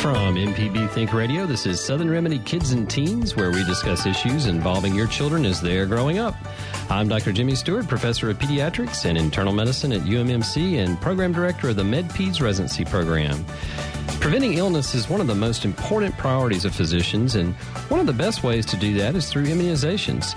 From MPB Think Radio, this is Southern Remedy Kids and Teens, where we discuss issues involving your children as they are growing up. I'm Dr. Jimmy Stewart, professor of pediatrics and internal medicine at UMMC and program director of the MedPeds Residency Program. Preventing illness is one of the most important priorities of physicians, and one of the best ways to do that is through immunizations.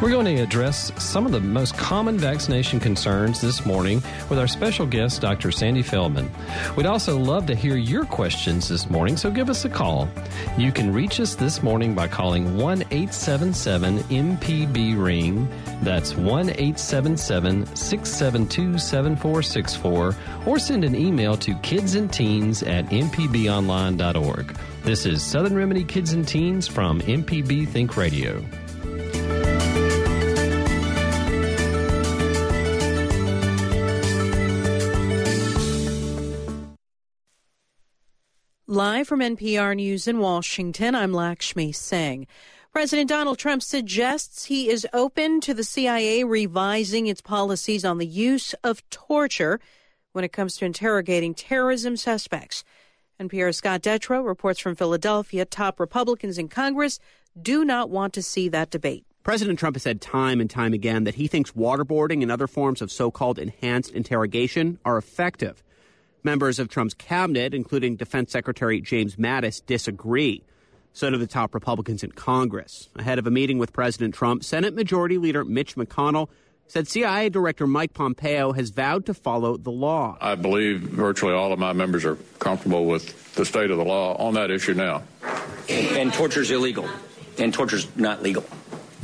We're going to address some of the most common vaccination concerns this morning with our special guest, Dr. Sandy Feldman. We'd also love to hear your questions this morning, so give us a call. You can reach us this morning by calling 1 877 MPB Ring. That's 1 877 672 7464, or send an email to kidsandteens at mpbonline.org. This is Southern Remedy Kids and Teens from MPB Think Radio. Live from NPR News in Washington, I'm Lakshmi Singh. President Donald Trump suggests he is open to the CIA revising its policies on the use of torture when it comes to interrogating terrorism suspects. NPR's Scott Detrow reports from Philadelphia top Republicans in Congress do not want to see that debate. President Trump has said time and time again that he thinks waterboarding and other forms of so called enhanced interrogation are effective. Members of Trump's cabinet, including Defense Secretary James Mattis, disagree. So do the top Republicans in Congress. Ahead of a meeting with President Trump, Senate Majority Leader Mitch McConnell said CIA Director Mike Pompeo has vowed to follow the law. I believe virtually all of my members are comfortable with the state of the law on that issue now. And, and torture is illegal, and torture is not legal.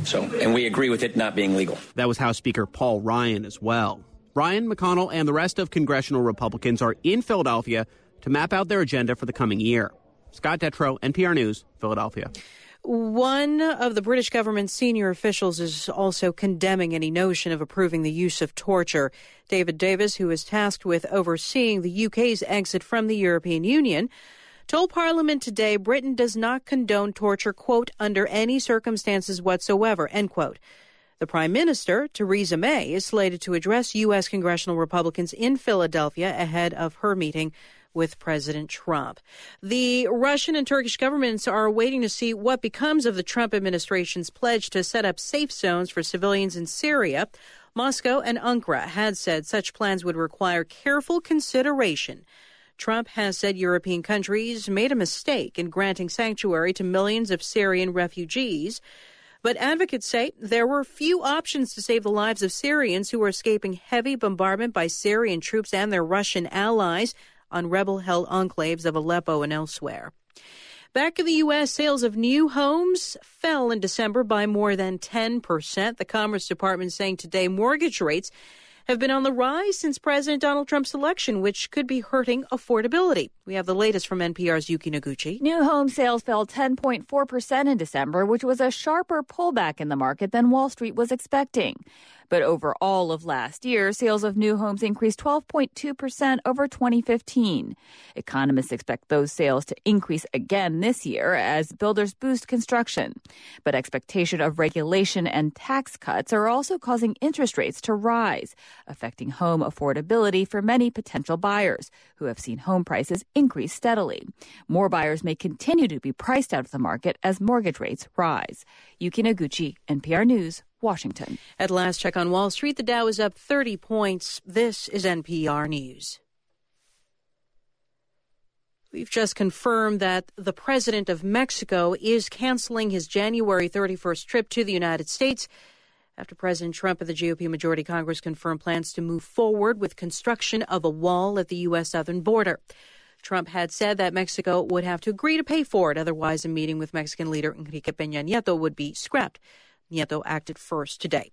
So, and we agree with it not being legal. That was House Speaker Paul Ryan as well. Ryan, McConnell, and the rest of congressional Republicans are in Philadelphia to map out their agenda for the coming year. Scott Detrow, NPR News, Philadelphia. One of the British government's senior officials is also condemning any notion of approving the use of torture. David Davis, who is tasked with overseeing the UK's exit from the European Union, told Parliament today Britain does not condone torture, quote, under any circumstances whatsoever, end quote. The Prime Minister, Theresa May, is slated to address U.S. congressional Republicans in Philadelphia ahead of her meeting with President Trump. The Russian and Turkish governments are waiting to see what becomes of the Trump administration's pledge to set up safe zones for civilians in Syria. Moscow and Ankara had said such plans would require careful consideration. Trump has said European countries made a mistake in granting sanctuary to millions of Syrian refugees. But advocates say there were few options to save the lives of Syrians who were escaping heavy bombardment by Syrian troops and their Russian allies on rebel held enclaves of Aleppo and elsewhere. Back in the U.S., sales of new homes fell in December by more than 10%. The Commerce Department saying today mortgage rates have been on the rise since President Donald Trump's election, which could be hurting affordability. We have the latest from NPR's Yuki Noguchi. New home sales fell 10.4% in December, which was a sharper pullback in the market than Wall Street was expecting. But over all of last year, sales of new homes increased 12.2% over 2015. Economists expect those sales to increase again this year as builders boost construction. But expectation of regulation and tax cuts are also causing interest rates to rise, affecting home affordability for many potential buyers who have seen home prices increase steadily. More buyers may continue to be priced out of the market as mortgage rates rise. Yuki Noguchi, NPR News, Washington. At last check on Wall Street, the Dow is up 30 points. This is NPR News. We've just confirmed that the president of Mexico is canceling his January 31st trip to the United States after President Trump of the GOP majority Congress confirmed plans to move forward with construction of a wall at the U.S. southern border. Trump had said that Mexico would have to agree to pay for it, otherwise, a meeting with Mexican leader Enrique Peña Nieto would be scrapped. Nieto acted first today.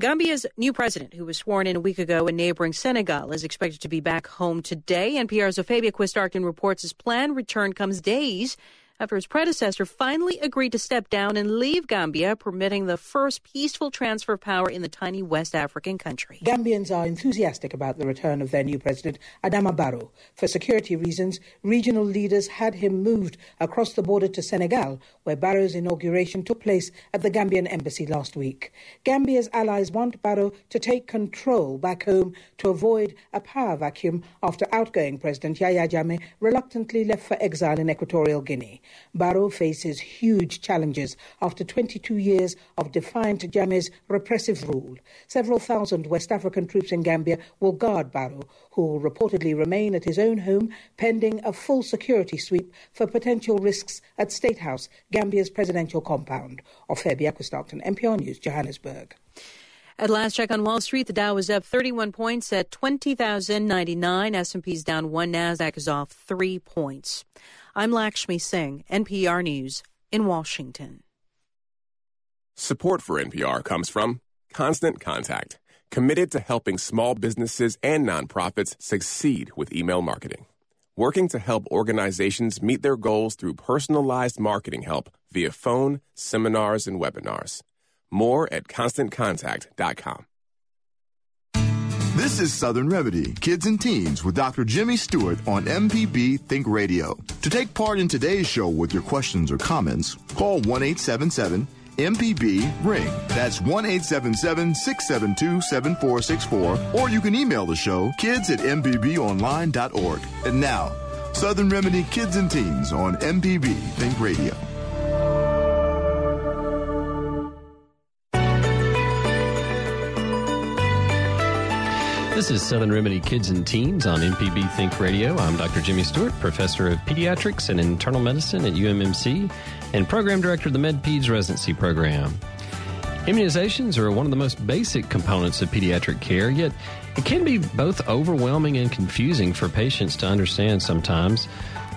Gambia's new president, who was sworn in a week ago in neighboring Senegal, is expected to be back home today. NPR's Ofeibea Quist-Arcton reports his planned return comes days after his predecessor finally agreed to step down and leave Gambia, permitting the first peaceful transfer of power in the tiny West African country. Gambians are enthusiastic about the return of their new president, Adama Barrow. For security reasons, regional leaders had him moved across the border to Senegal, where Barrow's inauguration took place at the Gambian embassy last week. Gambia's allies want Barrow to take control back home to avoid a power vacuum after outgoing President Yahya Jammeh reluctantly left for exile in Equatorial Guinea. Barrow faces huge challenges after 22 years of defiant Jammeh's repressive rule. Several thousand West African troops in Gambia will guard Barrow, who will reportedly remain at his own home pending a full security sweep for potential risks at State House, Gambia's presidential compound. Ofeibea Quist-Arcton, NPR News, Johannesburg. At last check on Wall Street, the Dow was up 31 points at 20,099. S&P's down 1, Nasdaq is off 3 points. I'm Lakshmi Singh, NPR News in Washington. Support for NPR comes from Constant Contact, committed to helping small businesses and nonprofits succeed with email marketing. Working to help organizations meet their goals through personalized marketing help via phone, seminars, and webinars. More at constantcontact.com. This is Southern Remedy, Kids and Teens with Dr. Jimmy Stewart on MPB Think Radio. To take part in today's show with your questions or comments, call 1 877 MPB Ring. That's 1 877 672 7464. Or you can email the show kids at MPBOnline.org. And now, Southern Remedy Kids and Teens on MPB Think Radio. This is Southern Remedy Kids and Teens on MPB Think Radio. I'm Dr. Jimmy Stewart, professor of pediatrics and internal medicine at UMMC and program director of the MedPeds residency program. Immunizations are one of the most basic components of pediatric care, yet it can be both overwhelming and confusing for patients to understand sometimes.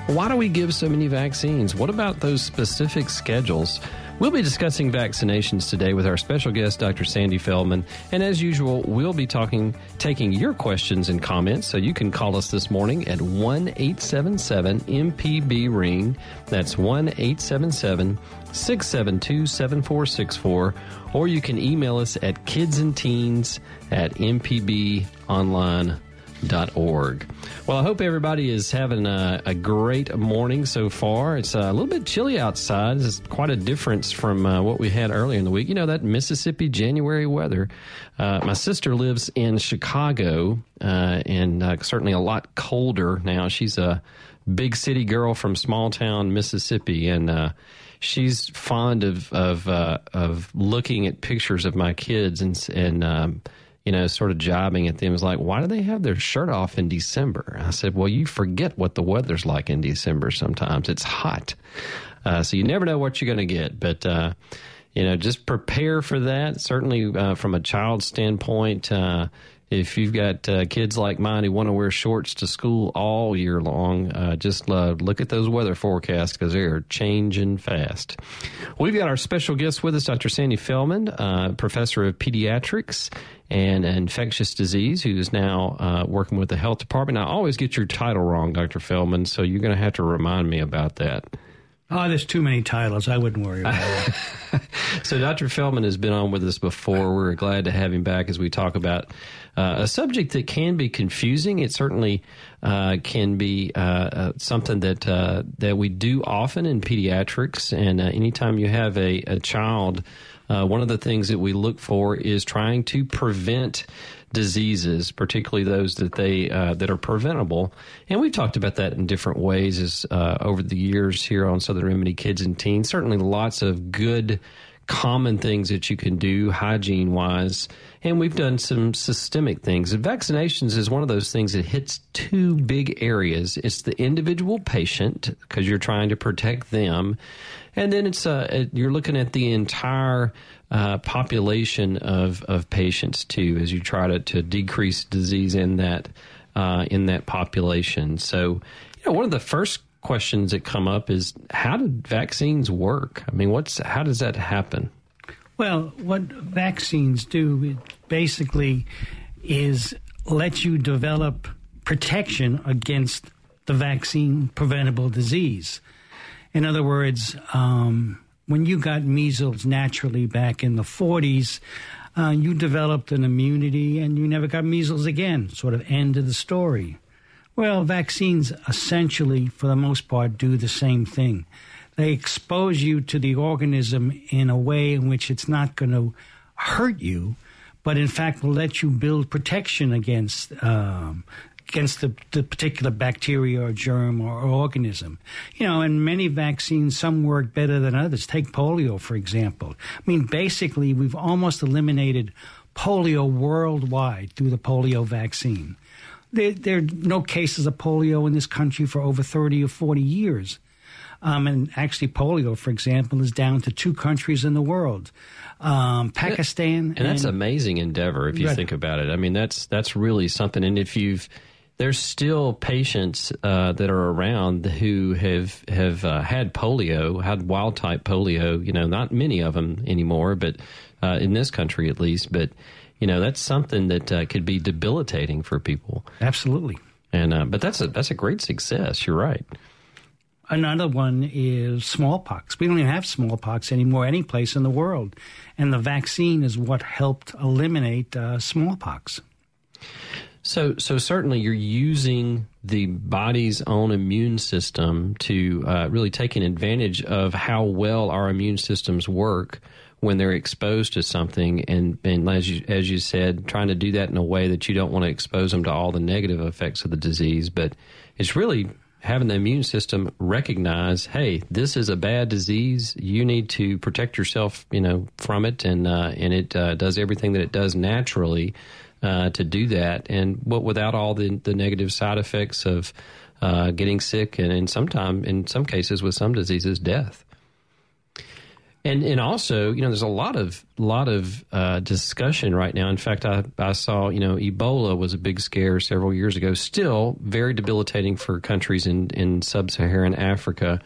Why do we give so many vaccines? What about those specific schedules? We'll be discussing vaccinations today with our special guest, Dr. Sandy Feldman. And as usual, we'll be talking, taking your questions and comments. So you can call us this morning at 1 877 MPB Ring. That's 1 877 672 7464. Or you can email us at kidsandteens at mpbonline.com org. Well, I hope everybody is having a, a, great morning so far. It's a little bit chilly outside. It's quite a difference from uh, what we had earlier in the week. You know, that Mississippi January weather. Uh, my sister lives in Chicago uh, and uh, certainly a lot colder now. She's a big city girl from small town Mississippi and uh, she's fond of of uh, of looking at pictures of my kids and and um, you know, sort of jobbing at them. Is like, why do they have their shirt off in December? I said, well, you forget what the weather's like in December sometimes. It's hot. Uh, so you never know what you're going to get. But, uh, you know, just prepare for that. Certainly, uh, from a child standpoint, uh, if you've got uh, kids like mine who want to wear shorts to school all year long, uh, just uh, look at those weather forecasts because they are changing fast. We've got our special guest with us, Dr. Sandy Feldman, uh, professor of pediatrics and infectious disease, who is now uh, working with the health department. I always get your title wrong, Dr. Feldman, so you're going to have to remind me about that. Oh, there's too many titles. I wouldn't worry about it. so, Dr. Feldman has been on with us before. We're glad to have him back as we talk about uh, a subject that can be confusing. It certainly uh, can be uh, uh something that uh, that we do often in pediatrics. And uh, anytime you have a, a child, one of the things that we look for is trying to prevent diseases, particularly those that they uh, that are preventable. And we've talked about that in different ways as uh, over the years here on Southern Remedy Kids and Teens. Certainly, lots of good common things that you can do hygiene wise. And we've done some systemic things. And vaccinations is one of those things that hits two big areas. It's the individual patient because you're trying to protect them. And then it's uh, you're looking at the entire uh, population of, of patients too, as you try to, to decrease disease in that uh, in that population. So, you know, one of the first questions that come up is how do vaccines work? I mean, what's how does that happen? Well, what vaccines do basically is let you develop protection against the vaccine preventable disease. In other words, um, when you got measles naturally back in the 40s, uh, you developed an immunity and you never got measles again. Sort of end of the story. Well, vaccines essentially, for the most part, do the same thing. They expose you to the organism in a way in which it's not going to hurt you, but in fact will let you build protection against um, against the, the, particular bacteria or germ or, or, organism. You know, and many vaccines, some work better than others. Take polio, for example. I mean, basically, we've almost eliminated polio worldwide through the polio vaccine. There, there, are no cases of polio in this country for over 30 or 40 years. Um, and actually, polio, for example, is down to two countries in the world. Um, Pakistan, and, and that's amazing endeavor if you right. think about it. I mean, that's that's really something. And if you've there's still patients uh, that are around who have have uh, had polio, had wild type polio. You know, not many of them anymore, but uh, in this country at least. But you know, that's something that uh, could be debilitating for people. Absolutely. And uh, but that's a that's a great success. You're right. Another one is smallpox. We don't even have smallpox anymore any place in the world, and the vaccine is what helped eliminate uh, smallpox. So, so certainly you're using the body's own immune system to uh, really taking advantage of how well our immune systems work when they're exposed to something, and and as you as you said, trying to do that in a way that you don't want to expose them to all the negative effects of the disease, but it's really having the immune system recognize, hey, this is a bad disease. You need to protect yourself, you know, from it, and uh, and it uh, does everything that it does naturally uh, to do that, and what without all the the negative side effects of uh, getting sick, and in sometime in some cases with some diseases, death. And and also, you know, there's a lot of lot of uh, discussion right now. In fact, I, I saw, you know, Ebola was a big scare several years ago. Still very debilitating for countries in in sub-Saharan Africa.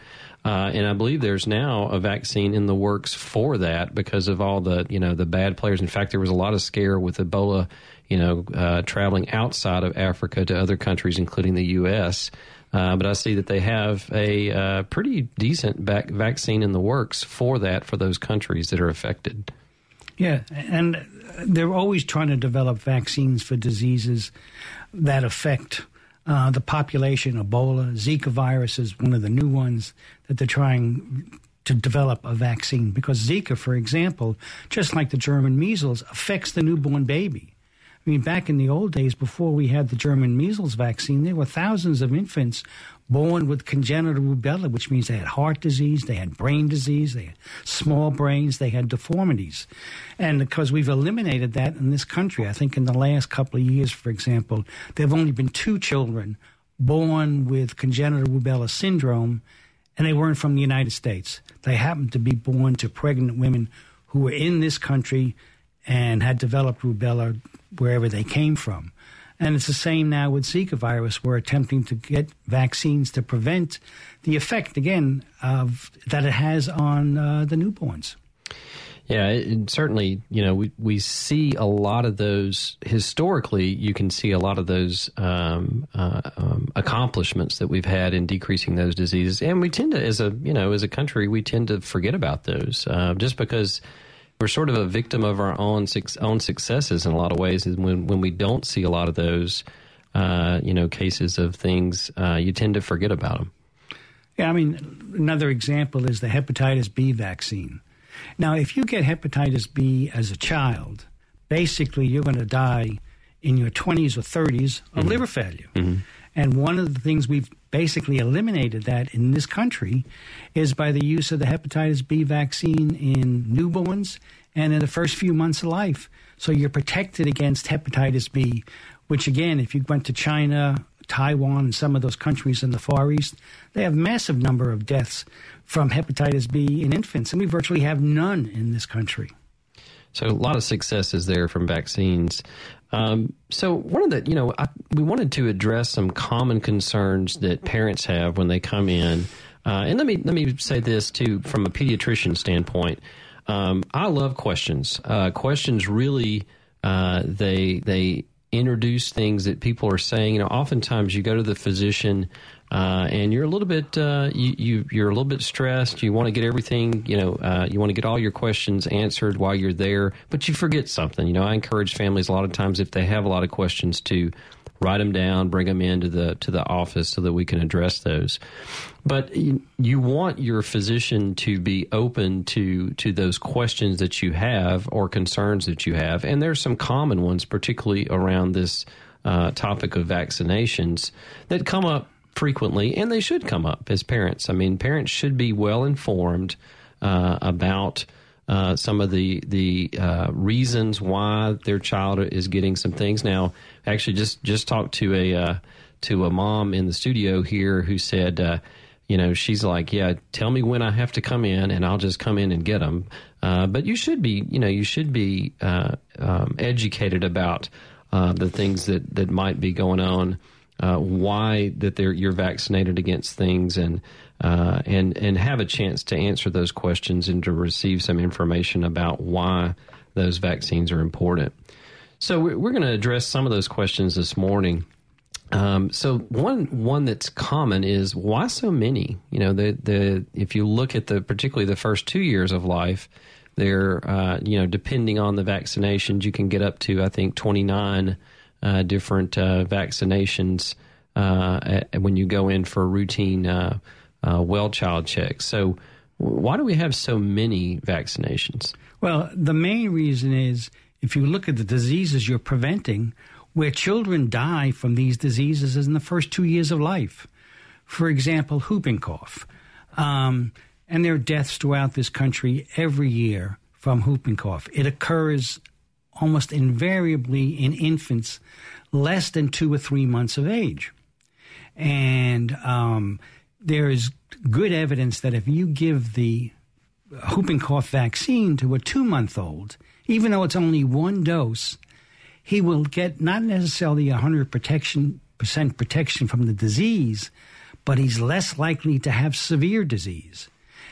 Uh, and I believe there's now a vaccine in the works for that because of all the you know the bad players. In fact, there was a lot of scare with Ebola you know, uh, traveling outside of Africa to other countries, including the U.S. Uh, but I see that they have a uh, pretty decent back- vaccine in the works for that for those countries that are affected. Yeah, and they're always trying to develop vaccines for diseases that affect uh, the population. Ebola, Zika virus is one of the new ones that they're trying to develop a vaccine because Zika, for example, just like the German measles, affects the newborn baby. I mean, back in the old days, before we had the German measles vaccine, there were thousands of infants born with congenital rubella, which means they had heart disease, they had brain disease, they had small brains, they had deformities. And because we've eliminated that in this country, I think in the last couple of years, for example, there have only been two children born with congenital rubella syndrome, and they weren't from the United States. They happened to be born to pregnant women who were in this country and had developed rubella wherever they came from. And it's the same now with Zika virus. We're attempting to get vaccines to prevent the effect, again, of that it has on uh, the newborns. Yeah, certainly, you know, we, we see a lot of those historically. You can see a lot of those um, uh, um, accomplishments that we've had in decreasing those diseases, and we tend to, as a you know, as a country, we tend to forget about those uh, just because we're sort of a victim of our own own successes in a lot of ways. And when when we don't see a lot of those, uh, you know, cases of things, uh, you tend to forget about them. Yeah, I mean, another example is the hepatitis B vaccine. Now, if you get hepatitis B as a child, basically you're going to die in your 20s or 30s of mm-hmm. liver failure. Mm-hmm. And one of the things we've basically eliminated that in this country is by the use of the hepatitis B vaccine in newborns and in the first few months of life. So you're protected against hepatitis B, which again, if you went to China, Taiwan, and some of those countries in the Far East, they have massive number of deaths from hepatitis B in infants, and we virtually have none in this country. So a lot of successes there from vaccines. Um, so one of the, you know, I, we wanted to address some common concerns that parents have when they come in. Uh, and let me let me say this too, from a pediatrician standpoint. Um, I love questions. Uh, questions really uh, they they introduce things that people are saying. You know, oftentimes you go to the physician uh, and you're a little bit uh, you, you are a little bit stressed. You want to get everything you know. Uh, you want to get all your questions answered while you're there, but you forget something. You know, I encourage families a lot of times if they have a lot of questions to write them down, bring them into the to the office so that we can address those. But you, want your physician to be open to to those questions that you have or concerns that you have, and there's some common ones, particularly around this uh, topic of vaccinations, that come up frequently, and they should come up as parents. I mean, parents should be well informed uh, about. Uh, some of the the uh, reasons why their child is getting some things. Now, actually, just just talked to a uh, to a mom in the studio here who said, uh, you know, she's like, yeah, tell me when I have to come in, and I'll just come in and get them. Uh, but you should be, you know, you should be um, educated about the things that that might be going on uh, why that they're you're vaccinated against things and uh, and and have a chance to answer those questions and to receive some information about why those vaccines are important. So we're going to address some of those questions this morning. Um, so one one that's common is why so many? You know, the the if you look at the particularly the first two years of life, they're uh, you know depending on the vaccinations, you can get up to I think twenty nine uh, different uh, vaccinations uh, when you go in for routine uh, well child checks. So, why do we have so many vaccinations? Well, the main reason is if you look at the diseases you're preventing, where children die from these diseases is in the first two years of life. For example, whooping cough. Um, and there are deaths throughout this country every year from whooping cough. It occurs almost invariably in infants less than two or three months of age. And um, there is good evidence that if you give the whooping cough vaccine to a two month old, even though it's only one dose, he will get not necessarily 100 protection, percent protection from the disease, but he's less likely to have severe disease.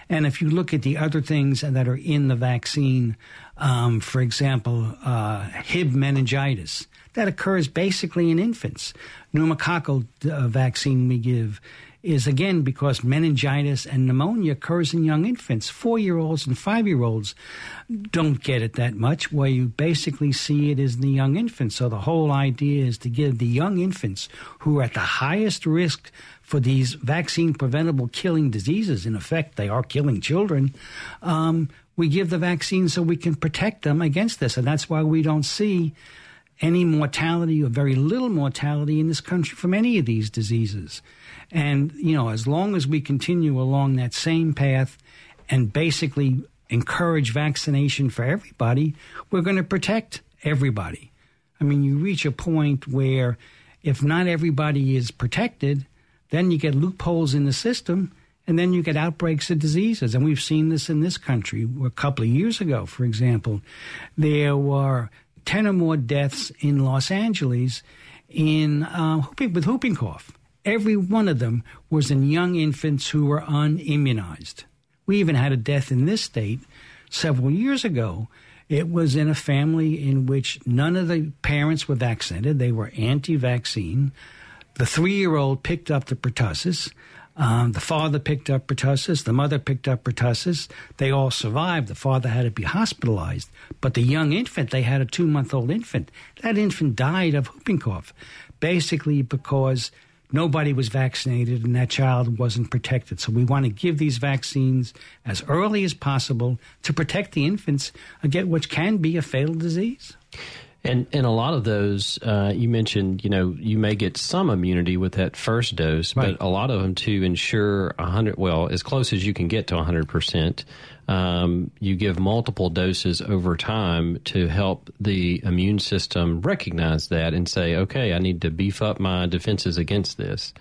And if you look at the other things that are in the vaccine, um, for example, uh, Hib meningitis, that occurs basically in infants. Pneumococcal uh, vaccine we give is again because meningitis and pneumonia occurs in young infants. Four year olds and five year olds don't get it that much, where you basically see it is in the young infants. So the whole idea is to give the young infants who are at the highest risk for these vaccine preventable killing diseases. In effect, they are killing children. Um, we give the vaccine so we can protect them against this. And that's why we don't see any mortality or very little mortality in this country from any of these diseases. And, you know, as long as we continue along that same path and basically encourage vaccination for everybody, we're going to protect everybody. I mean, you reach a point where if not everybody is protected, then you get loopholes in the system, and then you get outbreaks of diseases. And we've seen this in this country. A couple of years ago, for example, there were 10 or more deaths in Los Angeles in uh, with whooping cough. Every one of them was in young infants who were unimmunized. We even had a death in this state several years ago. It was in a family in which none of the parents were vaccinated. They were anti vaccine. The three year old picked up the pertussis. Um, the father picked up pertussis. The mother picked up pertussis. They all survived. The father had to be hospitalized. But the young infant, they had a two month old infant. That infant died of whooping cough, basically because nobody was vaccinated and that child wasn't protected. So we want to give these vaccines as early as possible to protect the infants against what can be a fatal disease. And and a lot of those, uh, you mentioned, you know, you may get some immunity with that first dose, right. but a lot of them to ensure a hundred, well, as close as you can get to hundred percent, um, you give multiple doses over time to help the immune system recognize that and say, okay, I need to beef up my defenses against this.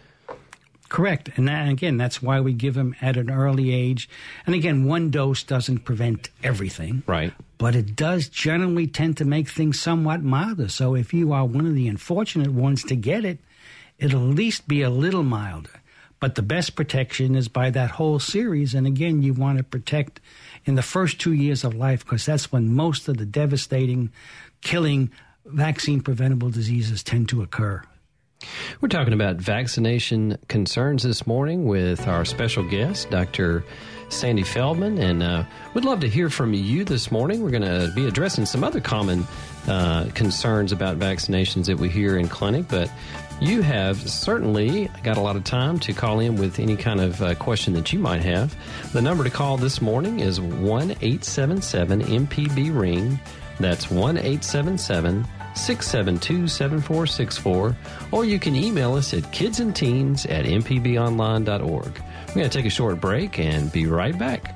Correct. And that, again, that's why we give them at an early age. And again, one dose doesn't prevent everything. Right. But it does generally tend to make things somewhat milder. So if you are one of the unfortunate ones to get it, it'll at least be a little milder. But the best protection is by that whole series. And again, you want to protect in the first two years of life because that's when most of the devastating, killing, vaccine preventable diseases tend to occur. We're talking about vaccination concerns this morning with our special guest, Dr. Sandy Feldman, and uh, we'd love to hear from you this morning. We're going to be addressing some other common uh, concerns about vaccinations that we hear in clinic, but you have certainly got a lot of time to call in with any kind of uh, question that you might have. The number to call this morning is 1 877 MPB Ring. That's 1 877 672 7464. Or you can email us at kidsandteens at mpbonline.org. We're going to take a short break and be right back.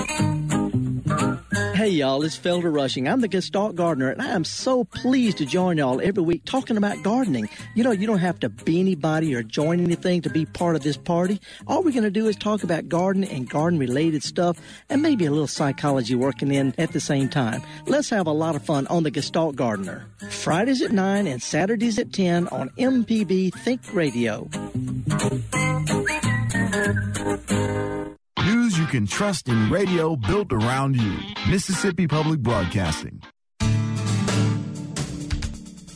Hey y'all, it's Felder Rushing. I'm the Gestalt Gardener and I am so pleased to join y'all every week talking about gardening. You know, you don't have to be anybody or join anything to be part of this party. All we're going to do is talk about gardening and garden related stuff and maybe a little psychology working in at the same time. Let's have a lot of fun on the Gestalt Gardener. Fridays at 9 and Saturdays at 10 on MPB Think Radio. Can trust in radio built around you. Mississippi Public Broadcasting.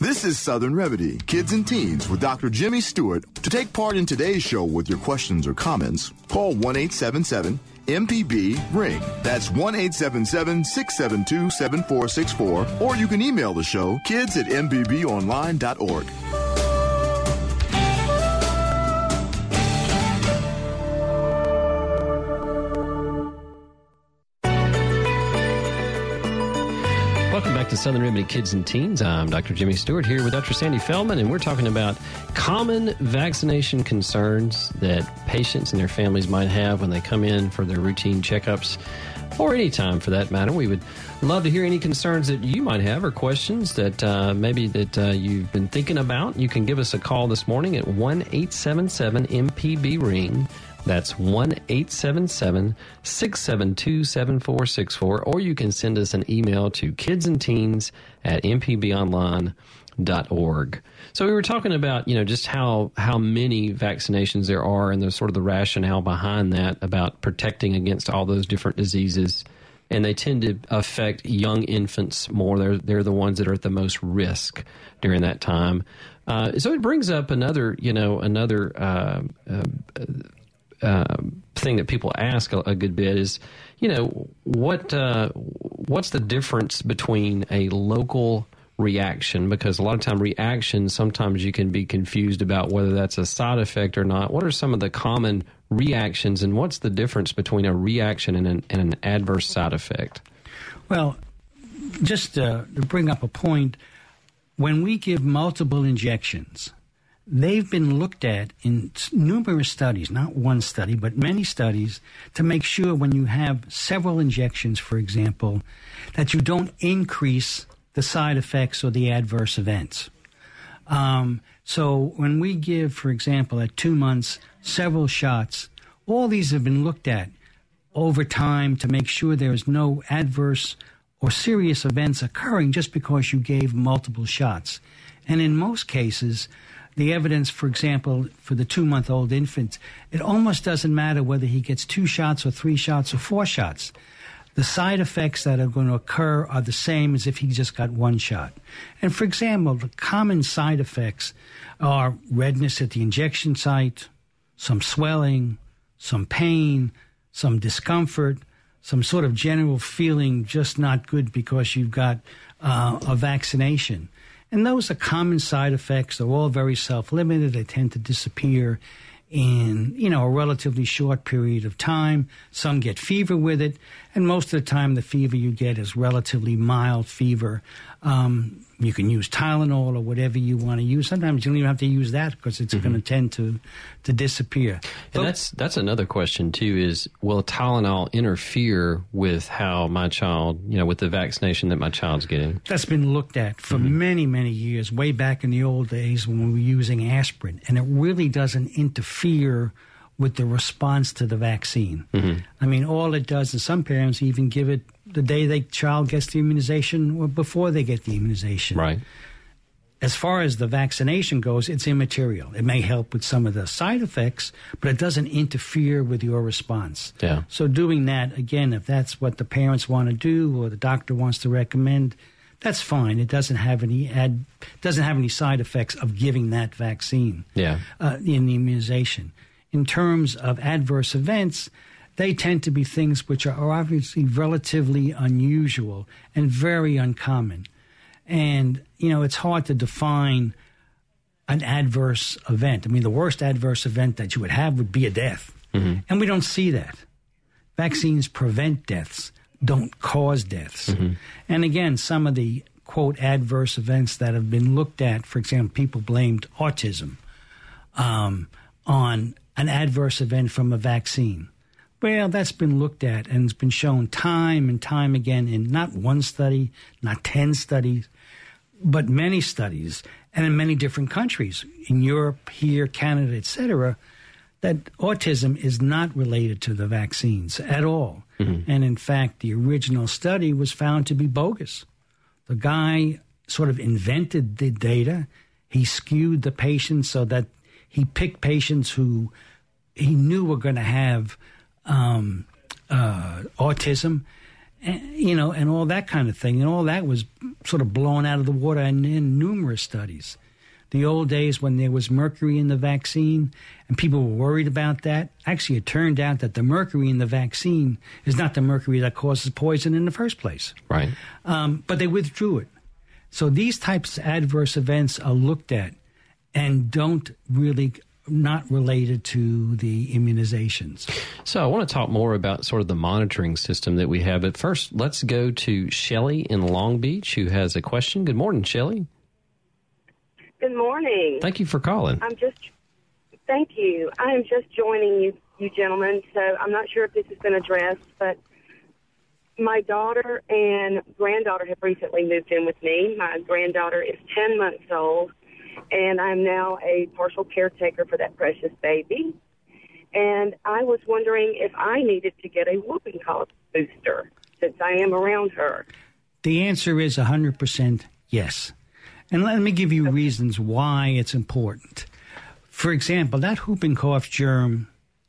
This is Southern Remedy, Kids and Teens with Dr. Jimmy Stewart. To take part in today's show with your questions or comments, call 1 877 MPB Ring. That's 1 877 672 7464. Or you can email the show kids at MPBOnline.org. Welcome back to Southern Remedy Kids and Teens. I'm Dr. Jimmy Stewart here with Dr. Sandy Feldman, and we're talking about common vaccination concerns that patients and their families might have when they come in for their routine checkups, or any time for that matter. We would love to hear any concerns that you might have or questions that uh, maybe that uh, you've been thinking about. You can give us a call this morning at one eight seven seven MPB ring. That's 1 877 672 7464. Or you can send us an email to kidsandteens at mpbonline.org. So we were talking about, you know, just how, how many vaccinations there are and the sort of the rationale behind that about protecting against all those different diseases. And they tend to affect young infants more. They're, they're the ones that are at the most risk during that time. Uh, so it brings up another, you know, another uh, uh, uh, thing that people ask a, a, good bit is, you know, what uh, what's the difference between a local reaction? Because a lot of time reactions, sometimes you can be confused about whether that's a side effect or not. What are some of the common reactions, and what's the difference between a reaction and an, and an adverse side effect? Well, just uh, to bring up a point, when we give multiple injections, they've been looked at in numerous studies, not one study, but many studies, to make sure when you have several injections, for example, that you don't increase the side effects or the adverse events. Um, so when we give, for example, at two months, several shots, all these have been looked at over time to make sure there is no adverse or serious events occurring just because you gave multiple shots. And in most cases, the evidence, for example, for the two month old infant, it almost doesn't matter whether he gets two shots or three shots or four shots. The side effects that are going to occur are the same as if he just got one shot. And for example, the common side effects are redness at the injection site, some swelling, some pain, some discomfort, some sort of general feeling just not good because you've got uh, a vaccination. And those are common side effects. They're all very self limited. They tend to disappear in you know a relatively short period of time. Some get fever with it, and most of the time the fever you get is relatively mild fever. Um, you can use Tylenol or whatever you want to use. Sometimes you don't even have to use that because it's mm-hmm. going to tend to to disappear. And but, that's that's another question too: is will Tylenol interfere with how my child, you know, with the vaccination that my child's getting? That's been looked at for mm-hmm. many many years, way back in the old days when we were using aspirin, and it really doesn't interfere with the response to the vaccine. Mm-hmm. I mean, all it does is some parents even give it the day the child gets the immunization or before they get the immunization. Right. As far as the vaccination goes, it's immaterial. It may help with some of the side effects, but it doesn't interfere with your response. Yeah. So doing that again, if that's what the parents want to do or the doctor wants to recommend, that's fine. It doesn't have any ad, doesn't have any side effects of giving that vaccine. Yeah. Uh, in the immunization. In terms of adverse events, they tend to be things which are obviously relatively unusual and very uncommon. And, you know, it's hard to define an adverse event. I mean, the worst adverse event that you would have would be a death. Mm-hmm. And we don't see that. Vaccines prevent deaths, don't cause deaths. Mm-hmm. And again, some of the quote adverse events that have been looked at, for example, people blamed autism um, on an adverse event from a vaccine. Well, that's been looked at and it's been shown time and time again in not one study, not 10 studies, but many studies and in many different countries, in Europe, here, Canada, etc., that autism is not related to the vaccines at all. Mm-hmm. And in fact, the original study was found to be bogus. The guy sort of invented the data. He skewed the patients so that he picked patients who he knew were going to have um, uh, autism, and, you know, and all that kind of thing. And all that was sort of blown out of the water in, in numerous studies. The old days when there was mercury in the vaccine and people were worried about that, actually, it turned out that the mercury in the vaccine is not the mercury that causes poison in the first place. Right. Um, but they withdrew it. So these types of adverse events are looked at and don't really not related to the immunizations. So I want to talk more about sort of the monitoring system that we have. But first, let's go to Shelly in Long Beach who has a question. Good morning, Shelly. Good morning. Thank you for calling. I'm just thank you. I am just joining you you gentlemen, so I'm not sure if this has been addressed, but my daughter and granddaughter have recently moved in with me. My granddaughter is 10 months old and I'm now a partial caretaker for that precious baby. And I was wondering if I needed to get a whooping cough booster since I am around her. The answer is 100% yes. And let me give you reasons why it's important. For example, that whooping cough germ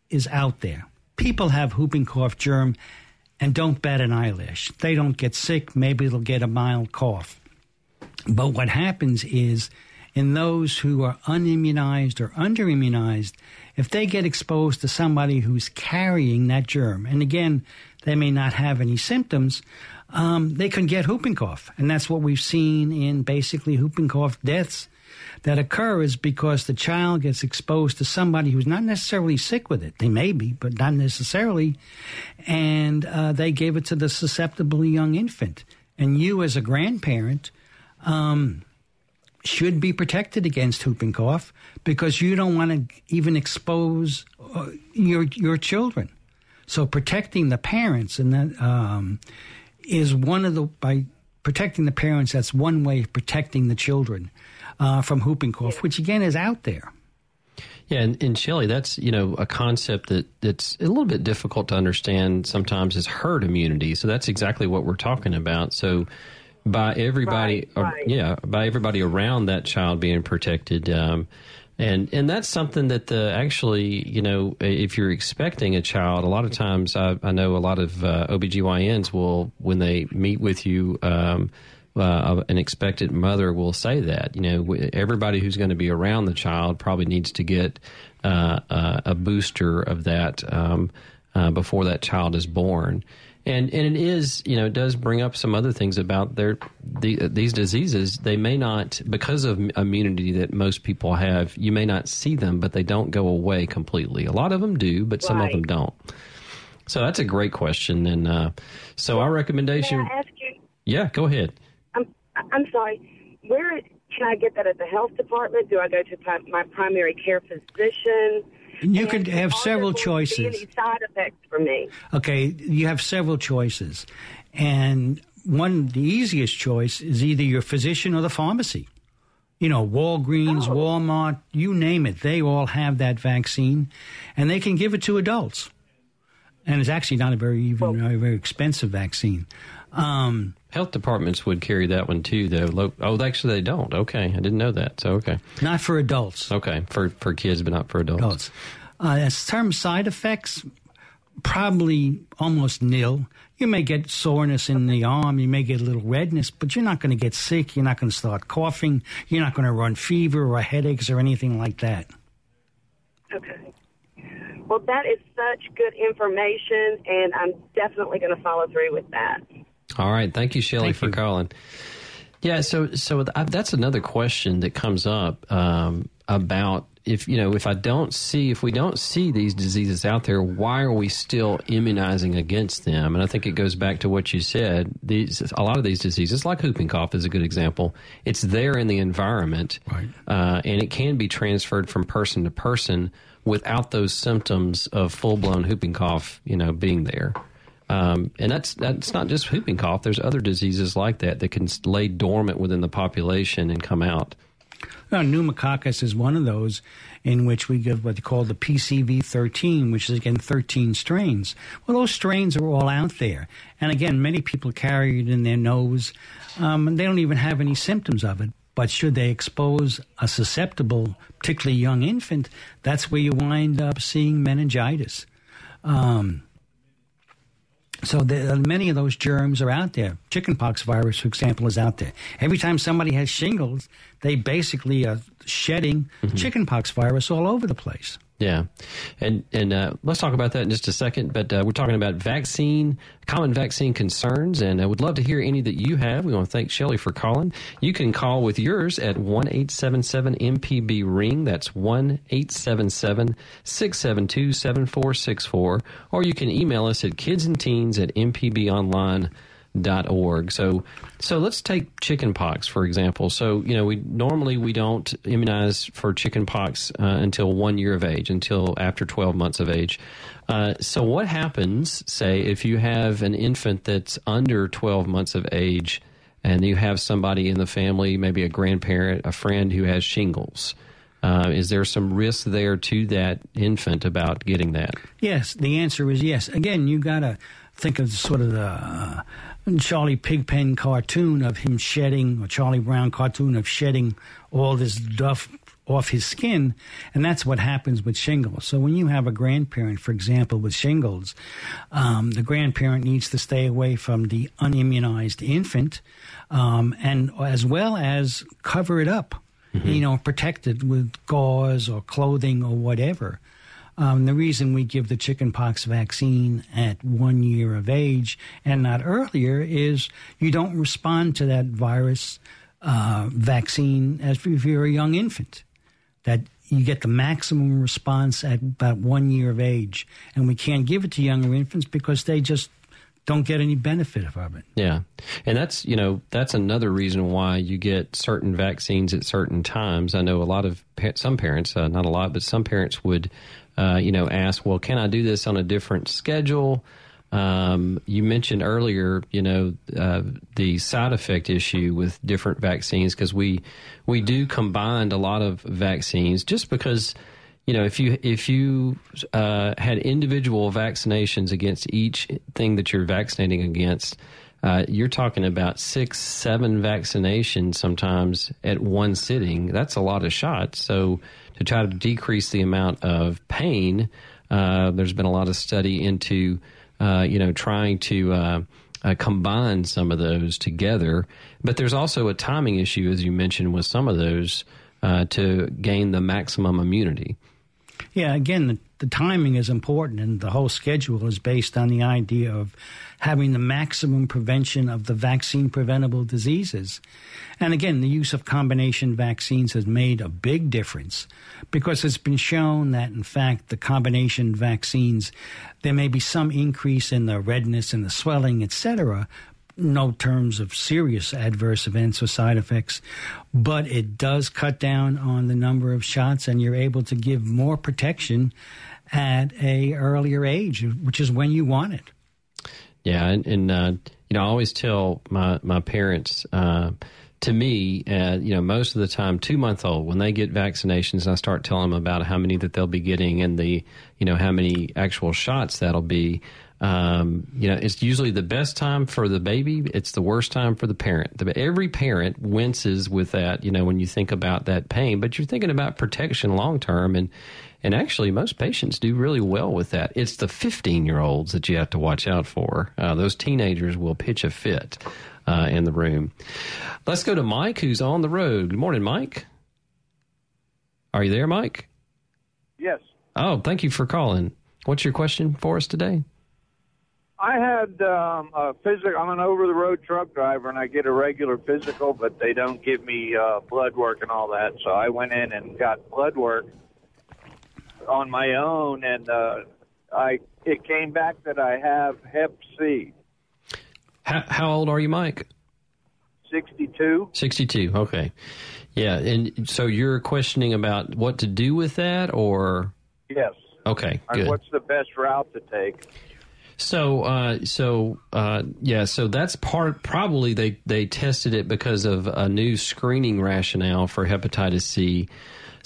is out there. People have whooping cough germ and don't bat an eyelash. They don't get sick. Maybe they'll get a mild cough. But what happens is in those who are unimmunized or underimmunized, if they get exposed to somebody who's carrying that germ, and again, they may not have any symptoms, um, they can get whooping cough. And that's what we've seen in basically whooping cough deaths that occur is because the child gets exposed to somebody who's not necessarily sick with it. They may be, but not necessarily. And uh, they gave it to the susceptible young infant. And you, as a grandparent, um, should be protected against whooping cough because you don't want to even expose uh, your your children. So protecting the parents and that um, is one of the by protecting the parents. That's one way of protecting the children uh, from whooping cough, which again is out there. Yeah, and, and Shelly, that's you know a concept that that's a little bit difficult to understand sometimes is herd immunity. So that's exactly what we're talking about. So by everybody, right, right. yeah, by everybody around that child being protected. Um, and and that's something that the actually you know if you're expecting a child a lot of times I, I know a lot of uh, OBGYNs will when they meet with you um, uh, an expectant mother will say that you know everybody who's going to be around the child probably needs to get uh, uh a booster of that um, uh, before that child is born And and it is you know it does bring up some other things about their the, these diseases. They may not because of immunity that most people have. You may not see them, but they don't go away completely. A lot of them do, but some Right. of them don't. So that's a great question. And uh, so our recommendation. May I ask you? Yeah, go ahead. I'm I'm sorry. Where can I get that at the health department? Do I go to my primary care physician? You And could have several there going to be choices. Any side effects for me? Okay, you have several choices. And one, the easiest choice is either your physician or the pharmacy. You know, Walgreens, Walmart, you name it, they all have that vaccine and they can give it to adults. And it's actually not a very, even very, very expensive vaccine. Um, Health departments would carry that one too, though. Lo- Oh, actually, they don't. Okay, I didn't know that. So okay, not for adults. Okay, for for kids, but not for adults. Adults. Uh, as term side effects, probably almost nil. You may get soreness in the arm, you may get a little redness, but you're not going to get sick. You're not going to start coughing. You're not going to run fever or headaches or anything like that. Okay. Well, that is such good information, and I'm definitely going to follow through with that. All right, thank you, Shelley, for calling. Yeah, so so that's another question that comes up um, about if you know if I don't see if we don't see these diseases out there, why are we still immunizing against them? And I think it goes back to what you said. These a lot of these diseases, like whooping cough, is a good example. It's there in the environment, right. uh, and it can be transferred from person to person without those symptoms of full blown whooping cough, you know, being there. Um, and that's that's not just whooping cough. There's other diseases like that that can lay dormant within the population and come out. Now, pneumococcus is one of those in which we give what they call the PCV 13, which is again 13 strains. Well, those strains are all out there. And again, many people carry it in their nose. Um, and they don't even have any symptoms of it. But should they expose a susceptible, particularly young infant, that's where you wind up seeing meningitis. Um, so the, many of those germs are out there. Chickenpox virus, for example, is out there. Every time somebody has shingles, they basically are shedding mm-hmm. chickenpox virus all over the place. Yeah, and and uh, let's talk about that in just a second. But uh, we're talking about vaccine, common vaccine concerns, and I would love to hear any that you have. We want to thank Shelley for calling. You can call with yours at one eight seven seven MPB ring. That's one eight seven seven six seven two seven four six four, or you can email us at kids and teens at mpbonline dot org. So so let's take chickenpox for example. So you know we normally we don't immunize for chickenpox uh, until one year of age, until after twelve months of age. Uh, so what happens, say, if you have an infant that's under twelve months of age, and you have somebody in the family, maybe a grandparent, a friend who has shingles? Uh, is there some risk there to that infant about getting that? Yes, the answer is yes. Again, you got to think of sort of the uh, Charlie Pigpen cartoon of him shedding, or Charlie Brown cartoon of shedding all this stuff off his skin, and that's what happens with shingles. So when you have a grandparent, for example, with shingles, um, the grandparent needs to stay away from the unimmunized infant, um, and as well as cover it up, you know, protect it with gauze or clothing or whatever. Um, the reason we give the chickenpox vaccine at one year of age and not earlier is you don't respond to that virus uh, vaccine as if you're a young infant. That you get the maximum response at about one year of age, and we can't give it to younger infants because they just don't get any benefit from it. Yeah, and that's you know that's another reason why you get certain vaccines at certain times. I know a lot of some parents, uh, not a lot, but some parents would, uh, you know, ask, well, can I do this on a different schedule? Um, you mentioned earlier, you know, uh, the side effect issue with different vaccines because we we do combine a lot of vaccines just because you know if you if you uh, had individual vaccinations against each thing that you're vaccinating against uh, you're talking about six seven vaccinations sometimes at one sitting that's a lot of shots so to try to decrease the amount of pain uh, there's been a lot of study into uh, you know trying to uh, uh, combine some of those together. But there's also a timing issue, as you mentioned, with some of those uh, to gain the maximum immunity. Yeah, again, the the timing is important, and the whole schedule is based on the idea of having the maximum prevention of the vaccine preventable diseases. And again, the use of combination vaccines has made a big difference because it's been shown that, in fact, the combination vaccines, there may be some increase in the redness and the swelling, etc., no terms of serious adverse events or side effects, but it does cut down on the number of shots, and you're able to give more protection at a earlier age, which is when you want it. Yeah, and, and uh, you know, I always tell my my parents. Uh, to me, uh, you know, most of the time, two month old when they get vaccinations, I start telling them about how many that they'll be getting and the, you know, how many actual shots that'll be. Um, you know, it's usually the best time for the baby. It's the worst time for the parent. The, every parent winces with that, you know, when you think about that pain, but you're thinking about protection long term. And, and actually, most patients do really well with that. It's the 15 year olds that you have to watch out for. Uh, those teenagers will pitch a fit uh, in the room. Let's go to Mike, who's on the road. Good morning, Mike. Are you there, Mike? Yes. Oh, thank you for calling. What's your question for us today? I had um, a physical. I'm an over-the-road truck driver, and I get a regular physical, but they don't give me uh, blood work and all that. So I went in and got blood work on my own, and uh, I it came back that I have Hep C. How, how old are you, Mike? 62. 62. Okay. Yeah, and so you're questioning about what to do with that, or Yes. okay, And good. what's the best route to take? So, uh, so uh, yeah, so that's part. Probably they they tested it because of a new screening rationale for hepatitis C.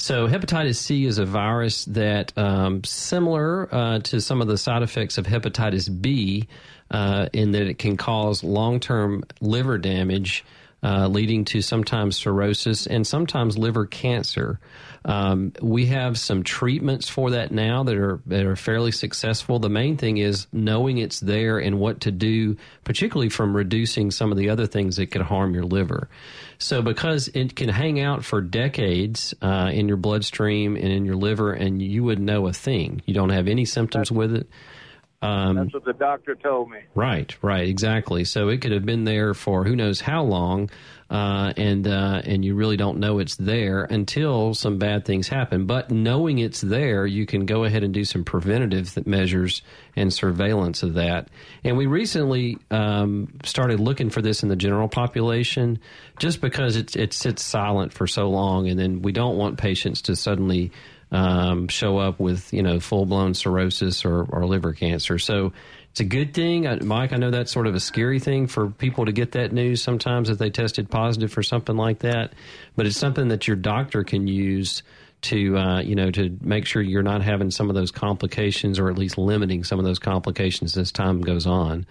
So, hepatitis C is a virus that um, similar uh, to some of the side effects of hepatitis B, uh, in that it can cause long term liver damage. Uh, leading to sometimes cirrhosis and sometimes liver cancer. Um, we have some treatments for that now that are that are fairly successful. The main thing is knowing it's there and what to do, particularly from reducing some of the other things that could harm your liver. So, because it can hang out for decades uh, in your bloodstream and in your liver, and you would know a thing, you don't have any symptoms with it. Um, That's what the doctor told me. Right, right, exactly. So it could have been there for who knows how long, uh, and uh, and you really don't know it's there until some bad things happen. But knowing it's there, you can go ahead and do some preventative measures and surveillance of that. And we recently um, started looking for this in the general population, just because it it sits silent for so long, and then we don't want patients to suddenly um, show up with you know full blown cirrhosis or, or liver cancer. So it's a good thing, I, Mike. I know that's sort of a scary thing for people to get that news sometimes if they tested positive for something like that, but it's something that your doctor can use to uh, you know to make sure you're not having some of those complications or at least limiting some of those complications as time goes on.